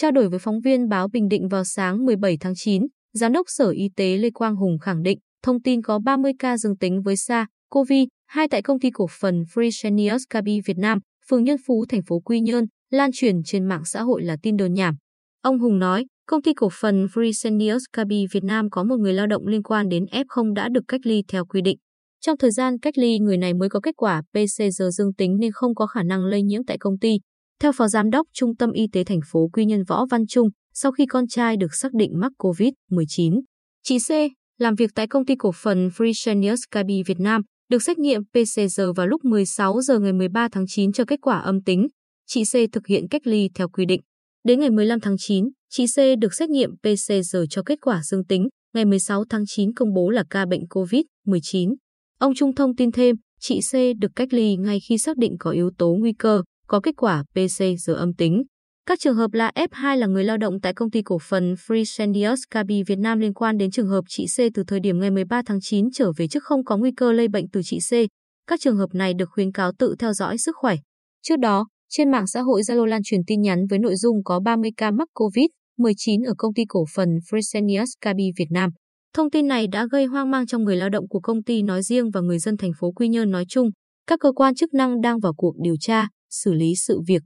Trao đổi với phóng viên báo Bình Định vào sáng 17 tháng 9, Giám đốc Sở Y tế Lê Quang Hùng khẳng định thông tin có 30 ca dương tính với SARS-CoV-2 tại công ty cổ phần Fresenius Kabi Việt Nam, phường Nhân Phú, thành phố Quy Nhơn, lan truyền trên mạng xã hội là tin đồn nhảm. Ông Hùng nói, công ty cổ phần Fresenius Kabi Việt Nam có một người lao động liên quan đến F0 đã được cách ly theo quy định. Trong thời gian cách ly, người này mới có kết quả PCR dương tính nên không có khả năng lây nhiễm tại công ty. Theo Phó Giám đốc Trung tâm Y tế thành phố Quy Nhơn Võ Văn Trung, sau khi con trai được xác định mắc COVID-19, chị C, làm việc tại công ty cổ phần Fresenius Kabi Việt Nam, được xét nghiệm PCR vào lúc 16 giờ ngày 13 tháng 9 cho kết quả âm tính. Chị C thực hiện cách ly theo quy định. Đến ngày 15 tháng 9, chị C được xét nghiệm PCR cho kết quả dương tính. Ngày 16 tháng 9 công bố là ca bệnh COVID-19. Ông Trung thông tin thêm, chị C được cách ly ngay khi xác định có yếu tố nguy cơ, có kết quả PCR âm tính. Các trường hợp là F2 là người lao động tại công ty cổ phần Fresenius Kabi Việt Nam liên quan đến trường hợp chị C từ thời điểm ngày 13 tháng 9 trở về trước không có nguy cơ lây bệnh từ chị C. Các trường hợp này được khuyến cáo tự theo dõi sức khỏe. Trước đó, trên mạng xã hội Zalo lan truyền tin nhắn với nội dung có 30 ca mắc COVID-19 ở công ty cổ phần Fresenius Kabi Việt Nam. Thông tin này đã gây hoang mang trong người lao động của công ty nói riêng và người dân thành phố Quy Nhơn nói chung. Các cơ quan chức năng đang vào cuộc điều tra, xử lý sự việc.